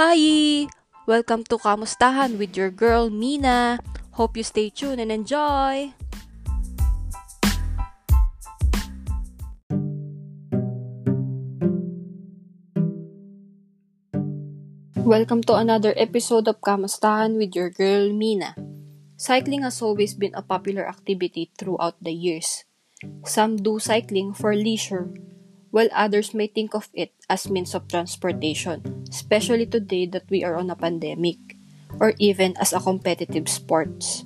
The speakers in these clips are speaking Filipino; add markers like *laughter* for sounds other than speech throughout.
Hi! Welcome to Kamustahan with your girl, Mina. Hope you stay tuned and enjoy! Welcome to another episode of Kamustahan with your girl, Mina. Cycling has always been a popular activity throughout the years. Some do cycling for leisure, while others may think of it as means of transportation, especially today that we are on a pandemic, or even as a competitive sports.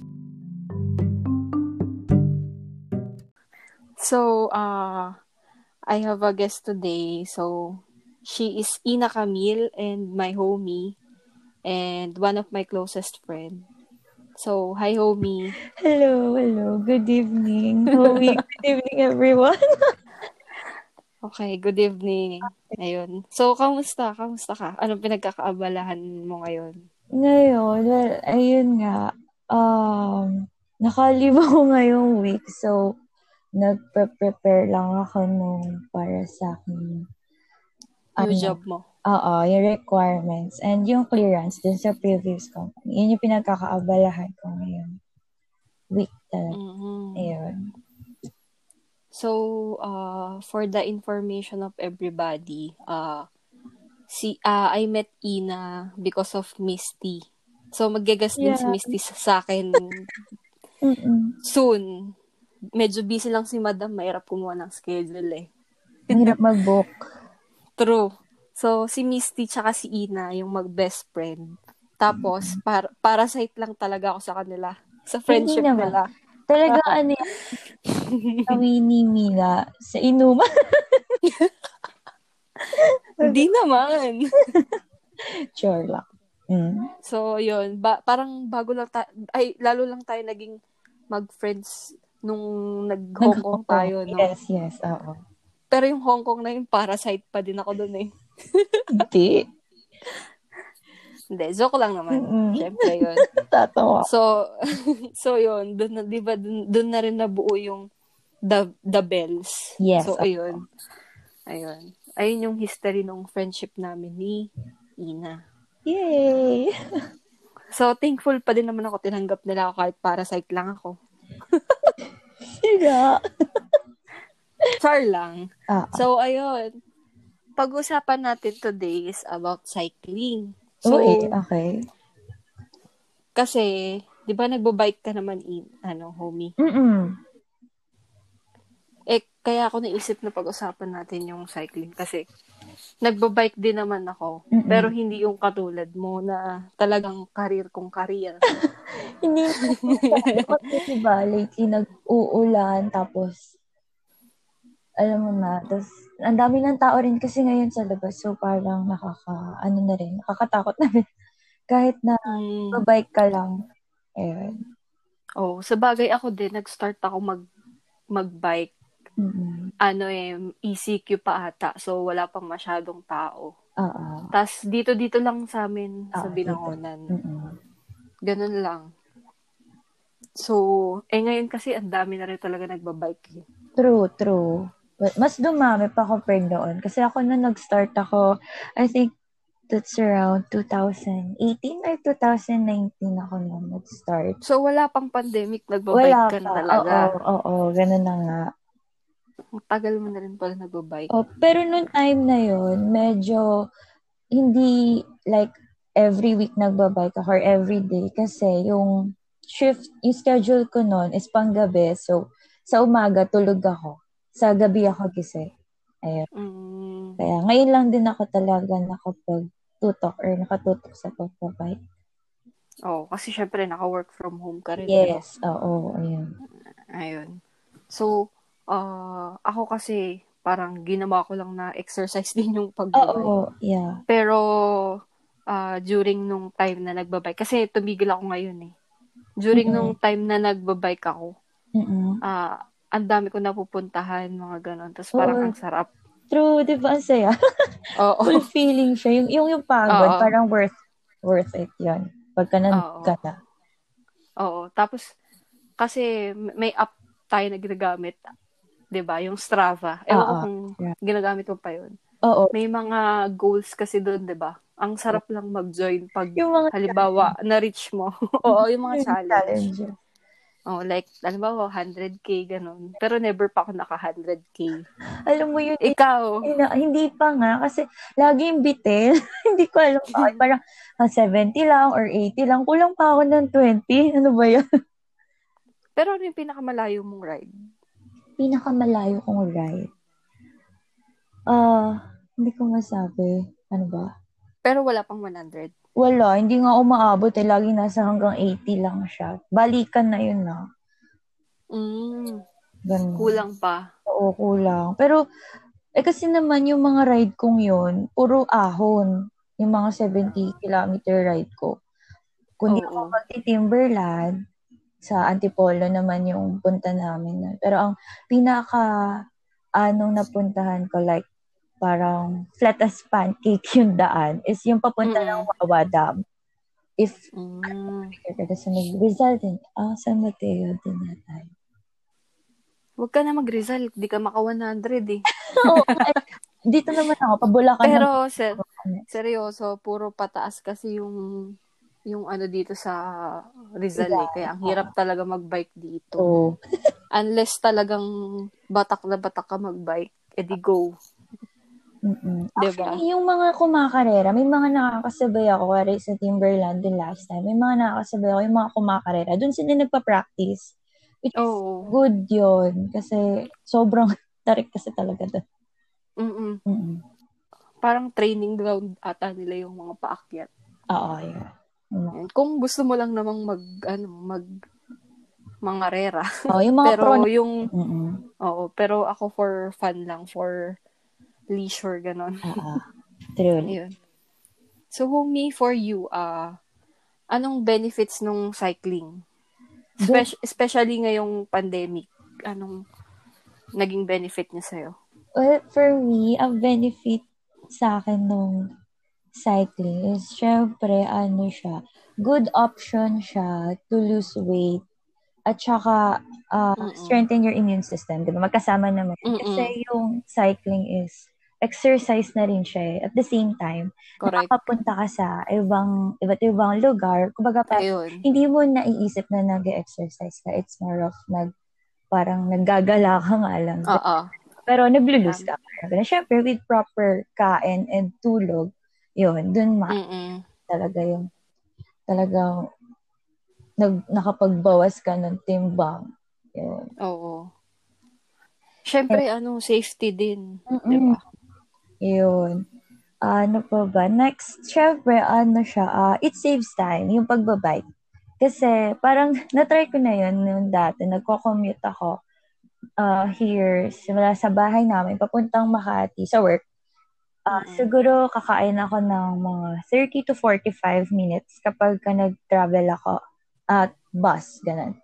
So, uh, I have a guest today. So, she is Ina Camille and my homie and one of my closest friend. So, hi homie. Hello, hello. Good evening. Homie, *laughs* good evening everyone. *laughs* Okay, good evening. Ayun. So, kamusta? Kamusta ka? Anong pinagkakaabalahan mo ngayon? Ngayon, well, ayun nga. Um, nakalive *laughs* ako ngayong week. So, nagpe-prepare lang ako nung para sa akin. Yung job mo? Oo, yung requirements. And yung clearance dun sa previous company. Yun yung pinagkakaabalahan ko ngayon. Week talaga. Mhm. Ayun. So, uh, for the information of everybody, uh, si uh, I met Ina because of Misty. So, maggagas din si Yeah. Misty sa, sa akin *laughs* soon. Medyo busy lang si Madam. Mahirap kumuha ng schedule eh. Ang hirap *laughs* mag-book. True. So, si Misty tsaka si Ina, yung mag-best friend. Tapos, par- parasite lang talaga ako sa kanila. Sa friendship nila. Talaga *laughs* ano *laughs* kami ni Mila sa inuman. *laughs* Hindi naman. *laughs* Sure lang. Mm. So, yun. Ba- parang bago lang tayo, ay, lalo lang tayo naging mag-friends nung nag-Hong Kong tayo, no? Yes, yes, oo. Pero yung Hong Kong na yun, parasite pa din ako dun eh. Hindi. Hindi, joke lang naman. Mm-mm. Siyempre yun. Tatawa. So, so yun, dun na, di ba, dun, dun na rin nabuo yung the, the bells. Yes. So, ayun. Ayun. Ayun yung history ng friendship namin ni Ina. Yay! *laughs* So, thankful pa din naman ako tinanggap nila ako kahit parasite lang ako. *laughs* Sila. *laughs* Char lang. Ah, So, ayun. Pag-usapan natin today is about cycling. So, so, okay. kasi, di ba nagbabike ka naman, in, ano, homie? Mm-mm. Kaya ako naisip na pag-usapan natin yung cycling kasi nagbabike din naman ako. Mm-mm. Pero hindi yung katulad mo na talagang karir kong karir. *laughs* Hindi kasi ba, lately nag-uulan, tapos, alam mo na, tapos, ang dami ng tao rin kasi ngayon sa labas, so parang nakaka, ano na rin, nakakatakot na rin. *laughs* Kahit na Mm. bike ka lang. Ayun. Oh, sa bagay ako din, nag-start ako mag mag-bike. Mm-mm. Ano eh, ECQ pa ata. So, wala pang masyadong tao. Oo. Tapos, dito-dito lang sa amin sa Ah, dito. Binangonan. Mm-mm. Ganun lang. So, eh ngayon kasi ang dami na rin talaga nagbabike. eh. True, true. But mas dumami pa compared noon. Kasi ako na nag-start ako, I think that's around 2018 or 2019 ako na nag-start. So, wala pang pandemic, nagbabike Wala ka na talaga. Oo, oo, oo, ganun na nga. Tagal mo na rin pala nagbabike. Oh, pero noong time na yon medyo hindi like every week nagbabike ako or every day kasi yung shift, yung schedule ko noon is panggabi. So, sa umaga tulog ako. Sa gabi ako gising. Ayun. Mm, Kaya ngayon lang din ako talaga nakapag-tutok or nakatutok sa pagbabike. oh, kasi syempre naka-work from home ka rin. ba? Yes, oo, ayun. Ayun. So, ah, ako kasi parang ginawa ko lang na exercise *laughs* din yung pagbabike. Oo, yeah. Pero ah, during nung time na nagbabike, kasi tumigil ako ngayon eh. During Mhm. nung time na nagbabike ako, Mm-mm. ah, ang dami ko napupuntahan, mga ganon. Tapos parang Oo. ang sarap. True, di ba? Ang saya. *laughs* Oo. Full feeling siya. Yung, yung, yung pagod, Oo. parang worth worth it yun. Pagka nandun ka na. Oo. Tapos, kasi may app tayo na ginagamit. 'Di ba Yung Strava. Ko Oo. kung Yeah. ginagamit mo pa yun. Oo. May mga goals kasi doon, 'di ba Ang sarap lang mag-join pag, Yung mga halimbawa, na-reach mo. *laughs* Oo, yung mga challenge. challenge. Oh, like, halimbawa, 100k, ganun. Pero never pa ako naka 100k. Alam mo yun, Ikaw, eh, na- hindi pa nga kasi lagi yung bitin. *laughs* hindi ko alam *laughs* pa. Parang ah, 70 lang or 80 lang. Kulang pa ako ng 20. Ano ba yan? pero ano yung pinakamalayo mong ride? Pinakamalayo kong ride. Ah, hindi ko masabi. Ano ba? Pero wala pang 100. Wala, hindi nga umaabot eh. Lagi nasa hanggang 80 lang siya. Balikan na yun na. Mm, Ganun. kulang pa. Oo, kulang. Pero, eh kasi naman yung mga ride kong yun, puro ahon. Yung mga 70 kilometer ride ko. Kung di Oo. ako magti-Timberland, sa Antipolo naman yung punta namin. nun. Pero ang pinaka, anong napuntahan ko, like, parang flat as pancake yung daan, is yung papunta ng Mm-mm. Wawa Dam. If, Mm. kasi sa Rizal din, ah, San Mateo din na tayo. Huwag ka na mag-result. Di ka maka 100 eh. *laughs* Oo, eh, dito naman ako, pabulakan Pero, ng ser- seryoso, puro pataas kasi yung yung ano dito sa Rizal eh. Kaya ang hirap talaga mag-bike dito. Oo. *laughs* Unless talagang batak na batak ka mag-bike, edi go. Mm-mm. Diba? Actually, yung mga kumakarera, may mga nakakasabay ako, kaya sa Timberland din last time, may mga nakakasabay ako, yung mga kumakarera, doon sila nagpa-practice. Which Oo. good yun, kasi sobrang *laughs* tarik kasi talaga doon. Mm-mm. Mm-mm. Parang training ground ata nila yung mga paakyat. Oo, yeah. Mm. Yan. Kung gusto mo lang namang mag, ano, mag, mangarera. Oh, yung mga *laughs* pero pro na- yung, oo, pero ako for fun lang, for leisure, ganon. Oo. True. *laughs* Ayun. So, me, for you, ah, anong benefits nung cycling? Spe- especially ngayong pandemic, anong naging benefit niya sa'yo? Well, for me, ang benefit sa akin nung cycling is, syempre, ano siya, good option siya to lose weight at saka uh, Mm-mm. strengthen your immune system. Diba? Magkasama naman. Mm-mm. Kasi yung cycling is exercise na rin siya eh. At the same time, Correct. nakakapunta ka sa ibang, iba't ibang lugar. Kumbaga, pa, Ayun. hindi mo naiisip na nag-exercise ka. It's more of nag, parang naggagala ka nga lang. Oo. Pero naglo-lose ka. Parang Siyempre, with proper kain and tulog, yun, dun ma Mm-mm. talaga yung talagang nag, nakapagbawas ka ng timbang. Yun. Oo. Siyempre, ano, safety din. Mm-mm. Diba? Yun. Ano pa ba? Next, syempre, ano siya, ah, it saves time, yung pagbabike. Kasi, parang, *laughs* natry ko na yun noon dati. Nagko-commute ako ah, here, simula sa bahay namin, papuntang Makati, sa work. Ah, Mm-mm. Siguro, kakain ako ng mga 30 to 45 minutes kapag ka nag-travel ako at bus, ganun.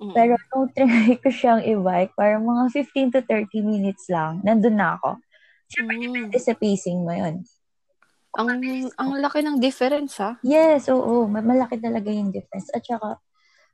Mm-mm. Pero nung try ko siyang i-bike, parang mga 15 to 30 minutes lang, nandun na ako. Mm. Is sa pacing mo yun. Ang, ang laki ng difference, ha? Yes, oo. ma- Malaki talaga yung difference. At saka,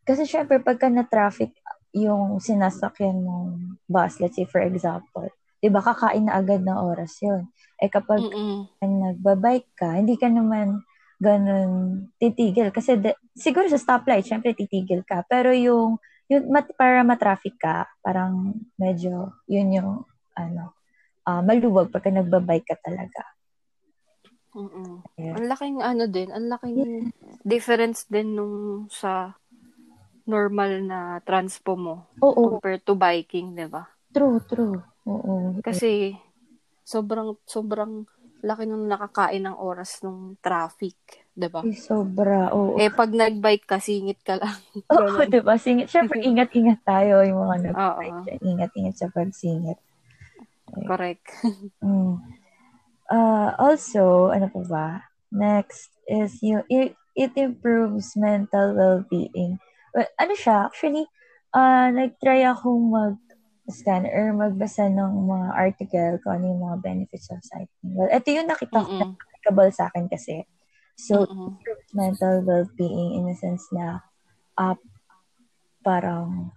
kasi syempre, pagka na-traffic yung sinasakyan mong bus, let's say for example, di ba, kakain na agad ng oras yun. Eh kapag Mm-mm. nagbabike ka, hindi ka naman ganun titigil. Kasi de- siguro sa stoplight, syempre titigil ka. Pero yung, yung mat- para matraffic ka, parang medyo, yun yung, ano, ah, maluwag pagka nagbabike ka talaga. Mm-mm. Yeah. Ang laking ano din, ang laking difference din nung sa normal na transpo mo Oo, compared to biking, 'di ba? true, true. Oo. Kasi sobrang sobrang laki nung nakakain ng oras nung traffic, 'di ba? Sobra, oo. Eh pag nagbike ka, singit ka lang. *laughs* *laughs* Oo, Ganun. diba? Singit. Syempre, *laughs* ingat-ingat tayo yung mga nag Oo, Ingat-ingat sa pagsingit. correct. Mm. Uh, also, ano pa ba? Next is yung, it, it improves mental well-being. Well, ano siya? Actually, uh, nag-try akong mag-scan or magbasa ng mga article kung ano yung mga benefits of cycling. Well, ito yung nakita ko na applicable sa akin kasi. So, Mm-mm. mental well-being in a sense na uh, parang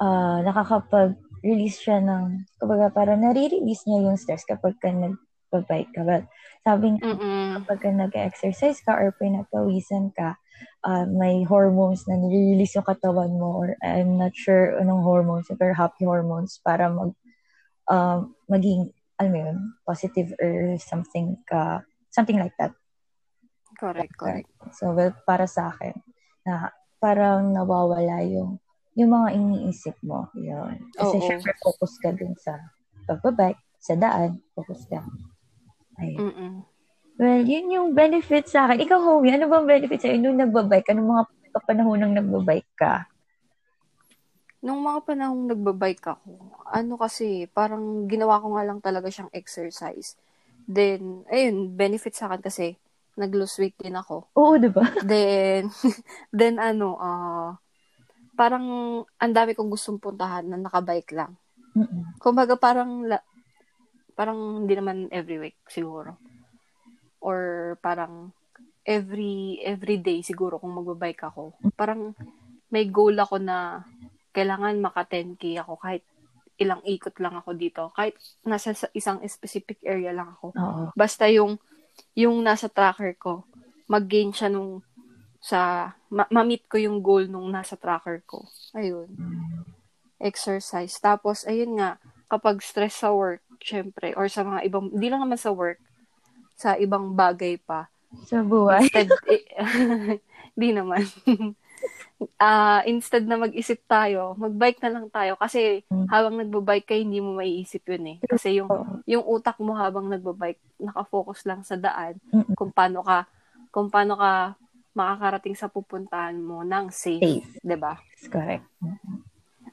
uh, nakakapag-release siya ng, kumbaga parang nare-release niya yung stress kapag ka nag, nagbabike ka. But sabi nga, Mm-mm. kapag ka nag-exercise ka or pinagpawisan ka, uh, may hormones na nire-release yung katawan mo or I'm not sure anong hormones, pero happy hormones para mag uh, maging, alam mo yun, positive or something ka, something like that. Correct, correct. So, well, para sa akin, na parang nawawala yung yung mga iniisip mo. Yun. Kasi Oo. syempre, focus ka dun sa pagbabike, sa daan, focus ka. Ayun. Mm-mm. Well, yun yung benefit sa akin. Ikaw, homie, ano bang benefit sa'yo nung nagbabike? Anong mga kapanahon nagbabike ka? Nung mga panahong nagbabike ako, ano kasi, parang ginawa ko nga lang talaga siyang exercise. Then, ayun, benefit sa akin kasi, nag-lose weight din ako. Oo, di ba? *laughs* Then, *laughs* then ano, ah, parang ang dami kong gustong puntahan na nakabike lang. Mm-mm. Kumbaga parang, la, parang hindi naman every week siguro. Or parang every every day siguro kung magbabike ako. Parang may goal ako na kailangan maka 10k ako kahit ilang ikot lang ako dito. Kahit nasa sa isang specific area lang ako. Oo. Basta yung yung nasa tracker ko, mag-gain siya nung sa ma- ma-meet ko yung goal nung nasa tracker ko. Ayun. Exercise. Tapos ayun nga, kapag stress sa work, syempre, or sa mga ibang, hindi lang naman sa work, sa ibang bagay pa. Sa buhay. Instead, *laughs* di naman. *laughs* Ah, instead na mag-isip tayo, mag-bike na lang tayo kasi Mm. habang nagbo-bike ka hindi mo maiisip 'yun eh. Kasi yung yung utak mo habang nagbo-bike naka-focus lang sa daan kung paano ka kung paano ka makakarating sa pupuntahan mo ng safe, Safe. 'di ba? Correct.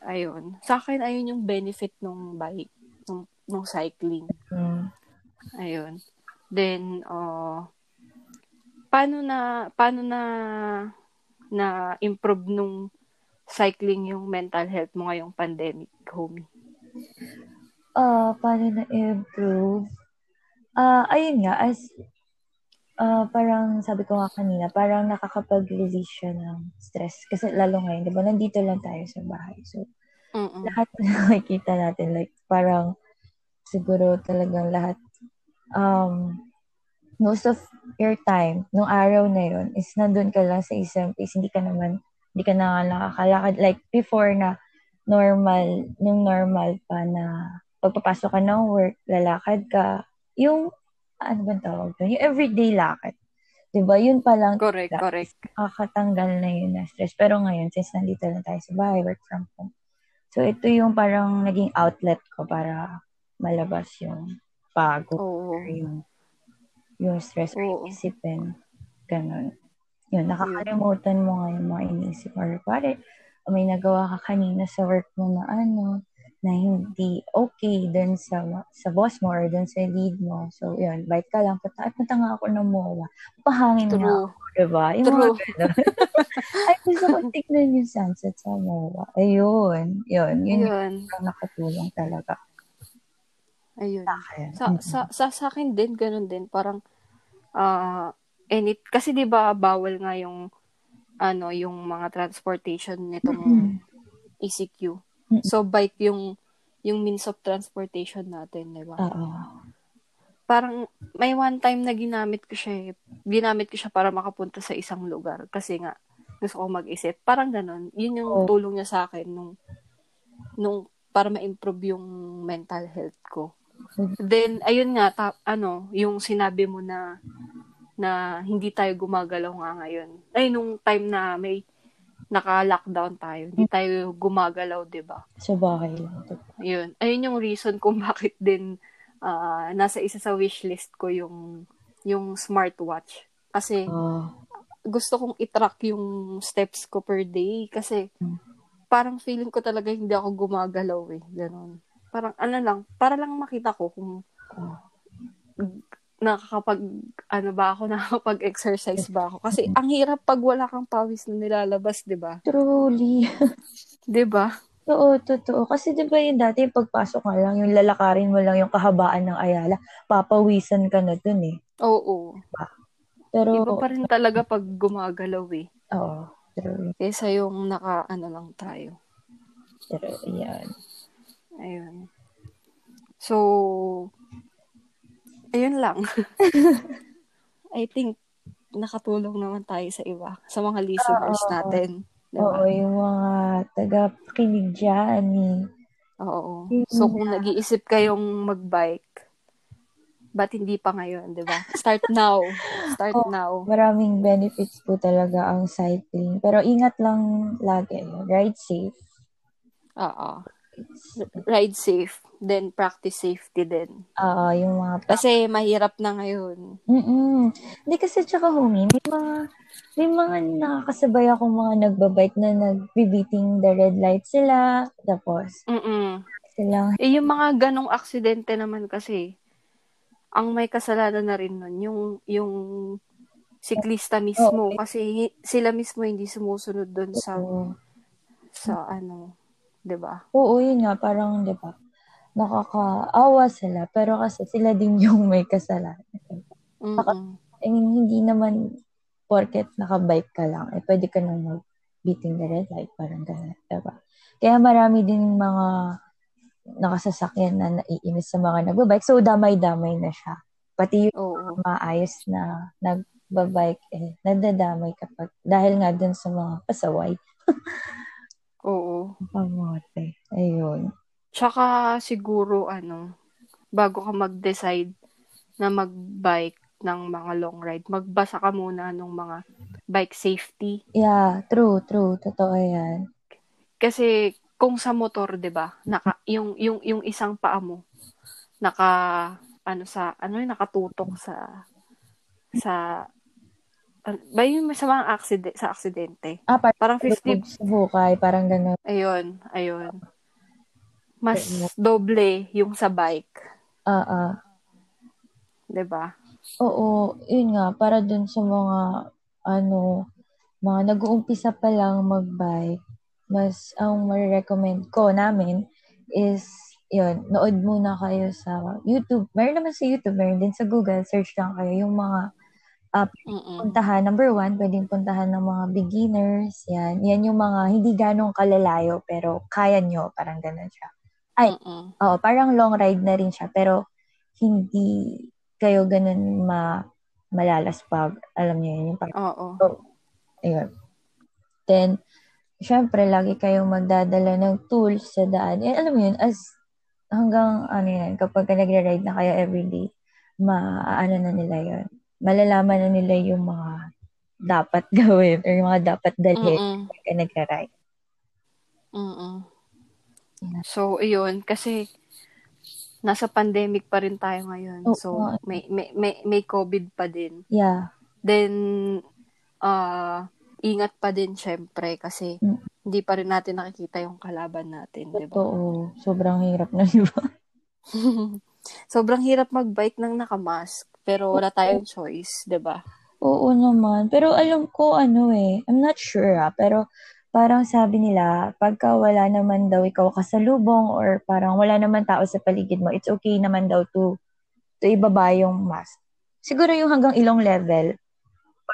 Ayun. Sa akin ayun yung benefit ng bike, ng, ng cycling. Mm. Ayun. Then uh paano na paano na na improve nung cycling yung mental health mo ngayong pandemic, homie? Ah, paano na-improve? Ah, ayun nga, as ah, parang sabi ko nga kanina, parang nakakapag-release siya ng stress. Kasi lalo ngayon, di ba, nandito lang tayo sa bahay. So, Mm-mm. lahat *laughs* na nakikita natin, like, parang siguro talagang lahat, um, most of your time, nung araw na yun, is nandun ka lang sa isang place. Hindi ka naman, hindi ka na nakakalakad. Like, before na normal, nung normal pa na pagpapasok ka ng work, lalakad ka, yung, ano ba tawag doon? Yung everyday lakad. Diba? Yun pa lang Correct, talaga correct. kakatanggal na yun na stress. Pero ngayon, since nandito lang tayo sa bahay, work from home. So, ito yung parang naging outlet ko para malabas yung pagod Oo. yung, yung stress or Oo. isipin. Ganun. Yun, nakakalimutan mo nga yung mga iniisip. Or pare, may nagawa ka kanina sa work mo na ano, na hindi okay dun sa sa boss mo or dun sa lead mo. So, yun, bite ka lang. Punta, ay, punta nga ako ng MOA. Pahangin nga True. ako, diba? Yung mga True. ganun. *laughs* ay, gusto ko tignan yung sunset sa MOA. Ayun. Yun. Yun yung Ayun. parang nakatulong talaga Ayun. sa. Sa, sa, sa, sa akin din, ganun din. Parang, ah, and it, kasi di ba bawal nga yung, ano, yung mga transportation nitong Mm. ECQ. So, bike yung, yung means of transportation natin, di ba? Oo. Parang, may one time na ginamit ko siya, ginamit ko siya para makapunta sa isang lugar. Kasi nga, gusto ko mag-isip. Parang ganun. Yun yung Oo. tulong niya sa akin nung, nung, para ma-improve yung mental health ko. Then, ayun nga, ta- ano, yung sinabi mo na, na hindi tayo gumagalaw nga ngayon. Ay, nung time na may naka-lockdown tayo, hindi tayo gumagalaw, di ba? Sa bahay lang. Ayun. Ayun yung reason kung *laughs* bakit din ah, nasa isa sa wishlist ko yung yung smartwatch. Kasi Ah, gusto kong i-track yung steps ko per day kasi Hmm. parang feeling ko talaga hindi ako gumagalaw eh. Ganon. Parang ano lang, para lang makita ko kung nakakapag, ano ba ako, *laughs* nakakapag-exercise ba ako. Kasi ang hirap pag wala kang pawis na nilalabas, di ba? truly. *laughs* Di ba? Oo, totoo. Kasi di ba yung dati, yung pagpasok nga lang, yung lalakarin mo lang yung kahabaan ng Ayala, papawisan ka na dun eh. Oo. Pero, Iba pa rin talaga pag gumagalaw eh. oo, true. Kesa yung naka, ano lang tayo. True, yan. Ayun. So, ayun lang. *laughs* I think nakatulong naman tayo sa iba, sa mga listeners Oo. natin. Diba? Oo, yung mga taga-kinig dyan. Eh. Oo. So, kung nag-iisip kayong mag-bike, ba't hindi pa ngayon, di ba? Start now. Start Oh. now. Maraming benefits po talaga ang cycling. Pero ingat lang lagi. Ride safe. Oo. Ride safe. Then, practice safety din. Oo, yung mga... Kasi, mahirap na ngayon. Mm-mm. Hindi kasi tsaka homie, may mga, may mga nakakasabay akong mga nagbabike na nagbibiting the red light sila. Tapos, Mm-mm. silang... Eh, yung mga ganong aksidente naman kasi, ang may kasalanan na rin nun, yung, yung siklista mismo. Oo. Kasi hi- sila mismo hindi sumusunod doon sa, Oo. sa ano, 'di ba? Oo, yun nga, parang, di ba, nakakaawa sila. Pero kasi sila din *laughs* yung may kasalanan. Mm-mm. I mean, hindi naman porket nakabike ka lang, eh pwede ka nang mag-beating the red light, parang gano'n, diba? Kaya marami din mga nakasasakyan na naiinis sa mga nagbabike. So, damay-damay na siya. Pati yung Oo. maayos na nagbabike, eh, nadadamay kapag, dahil nga dun sa mga pasaway. *laughs* Oo. Pamote. Ayun. Tsaka siguro ano, bago ka mag-decide na mag-bike ng mga long ride, magbasa ka muna ng mga bike safety. Yeah, true, true. Totoo yan. Kasi kung sa motor, 'di ba? Naka yung yung yung isang paa mo naka ano sa ano yung nakatutok sa sa ba yung sa mga accident sa aksidente. Ah, parang, Parang 50 sa bukay, parang gano'n. ayun, ayun. Mas doble yung sa bike, Ah, ah. 'di ba? Oo, yun nga, para dun sa mga, ano, mga nag-uumpisa pa lang mag-bike, mas ang marirecommend ko namin is, yun, nood muna kayo sa YouTube. Meron naman sa YouTube, meron din sa Google, search lang kayo yung mga Mm. puntahan. Number one, pwedeng puntahan ng mga beginners, yan. Yan yung mga hindi ganong kalalayo, pero kaya nyo, parang ganun siya. Ay. Oo, parang long ride na rin siya, pero hindi kayo ganun ma malalaspag. Alam niyo yun, yung parang, Oo. ayun. Then, syempre, lagi kayong magdadala ng tools sa daan. Eh, alam mo yun, as hanggang, ano yan, kapag ka nagre-ride na kayo everyday, maaano na nila yun. Malalaman na nila yung mga dapat *laughs* gawin or yung mga dapat dalhin Mm. kapag ka nagre-ride. Mm. Yeah. So, iyon kasi nasa pandemic pa rin tayo ngayon. Oo so, nga. may, may, may, may COVID pa din. Yeah. Then, ah ingat pa din syempre kasi Mm. hindi pa rin natin nakikita yung kalaban natin, di ba? Totoo. Sobrang hirap na, di ba? *laughs* Sobrang hirap mag-bike nang nakamask, pero wala tayong choice, di ba? Oo naman. Pero alam ko, ano eh, I'm not sure ah, pero parang sabi nila, pagka wala naman daw ikaw kasalubong or parang wala naman tao sa paligid mo, it's okay naman daw to, to ibaba yung mask. Siguro yung hanggang ilong level,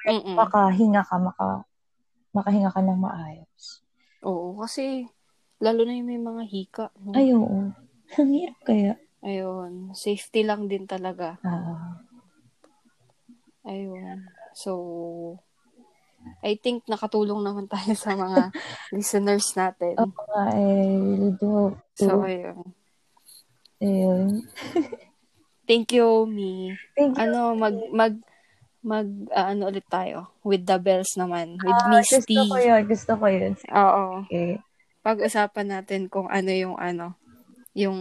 Mm-mm. makahinga ka, maka, makahinga ka ng maayos. Oo, kasi lalo na yung may mga hika. No? Ay, oo. Ang hirap kaya. Ayun, safety lang din talaga. Ah, Ayun. So, I think nakatulong naman tayo sa mga *laughs* listeners natin. oo nga, I do. So, ayun. Ayun. *laughs* Thank you, Mi. Thank you. Ano, mag, mag, mag, ah, ano ulit tayo? With the bells naman. With Ah, Miss gusto ko yun. Gusto ko yun. Oo. Okay. Pag-usapan natin kung ano yung ano, yung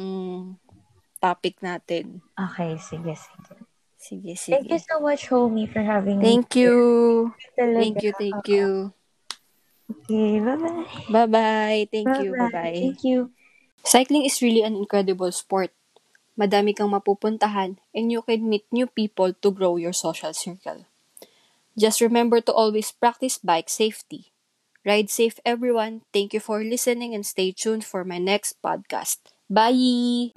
topic natin. Okay, sige, sige. Sige, Thank you sige. so much, homie, for having me. Thank you. Thank you, thank you. Okay, bye-bye. Bye-bye. Thank you. Bye-bye. Thank you. Cycling is really an incredible sport. Madami kang mapupuntahan and you can meet new people to grow your social circle. Just remember to always practice bike safety. Ride safe, everyone. Thank you for listening and stay tuned for my next podcast. Bye!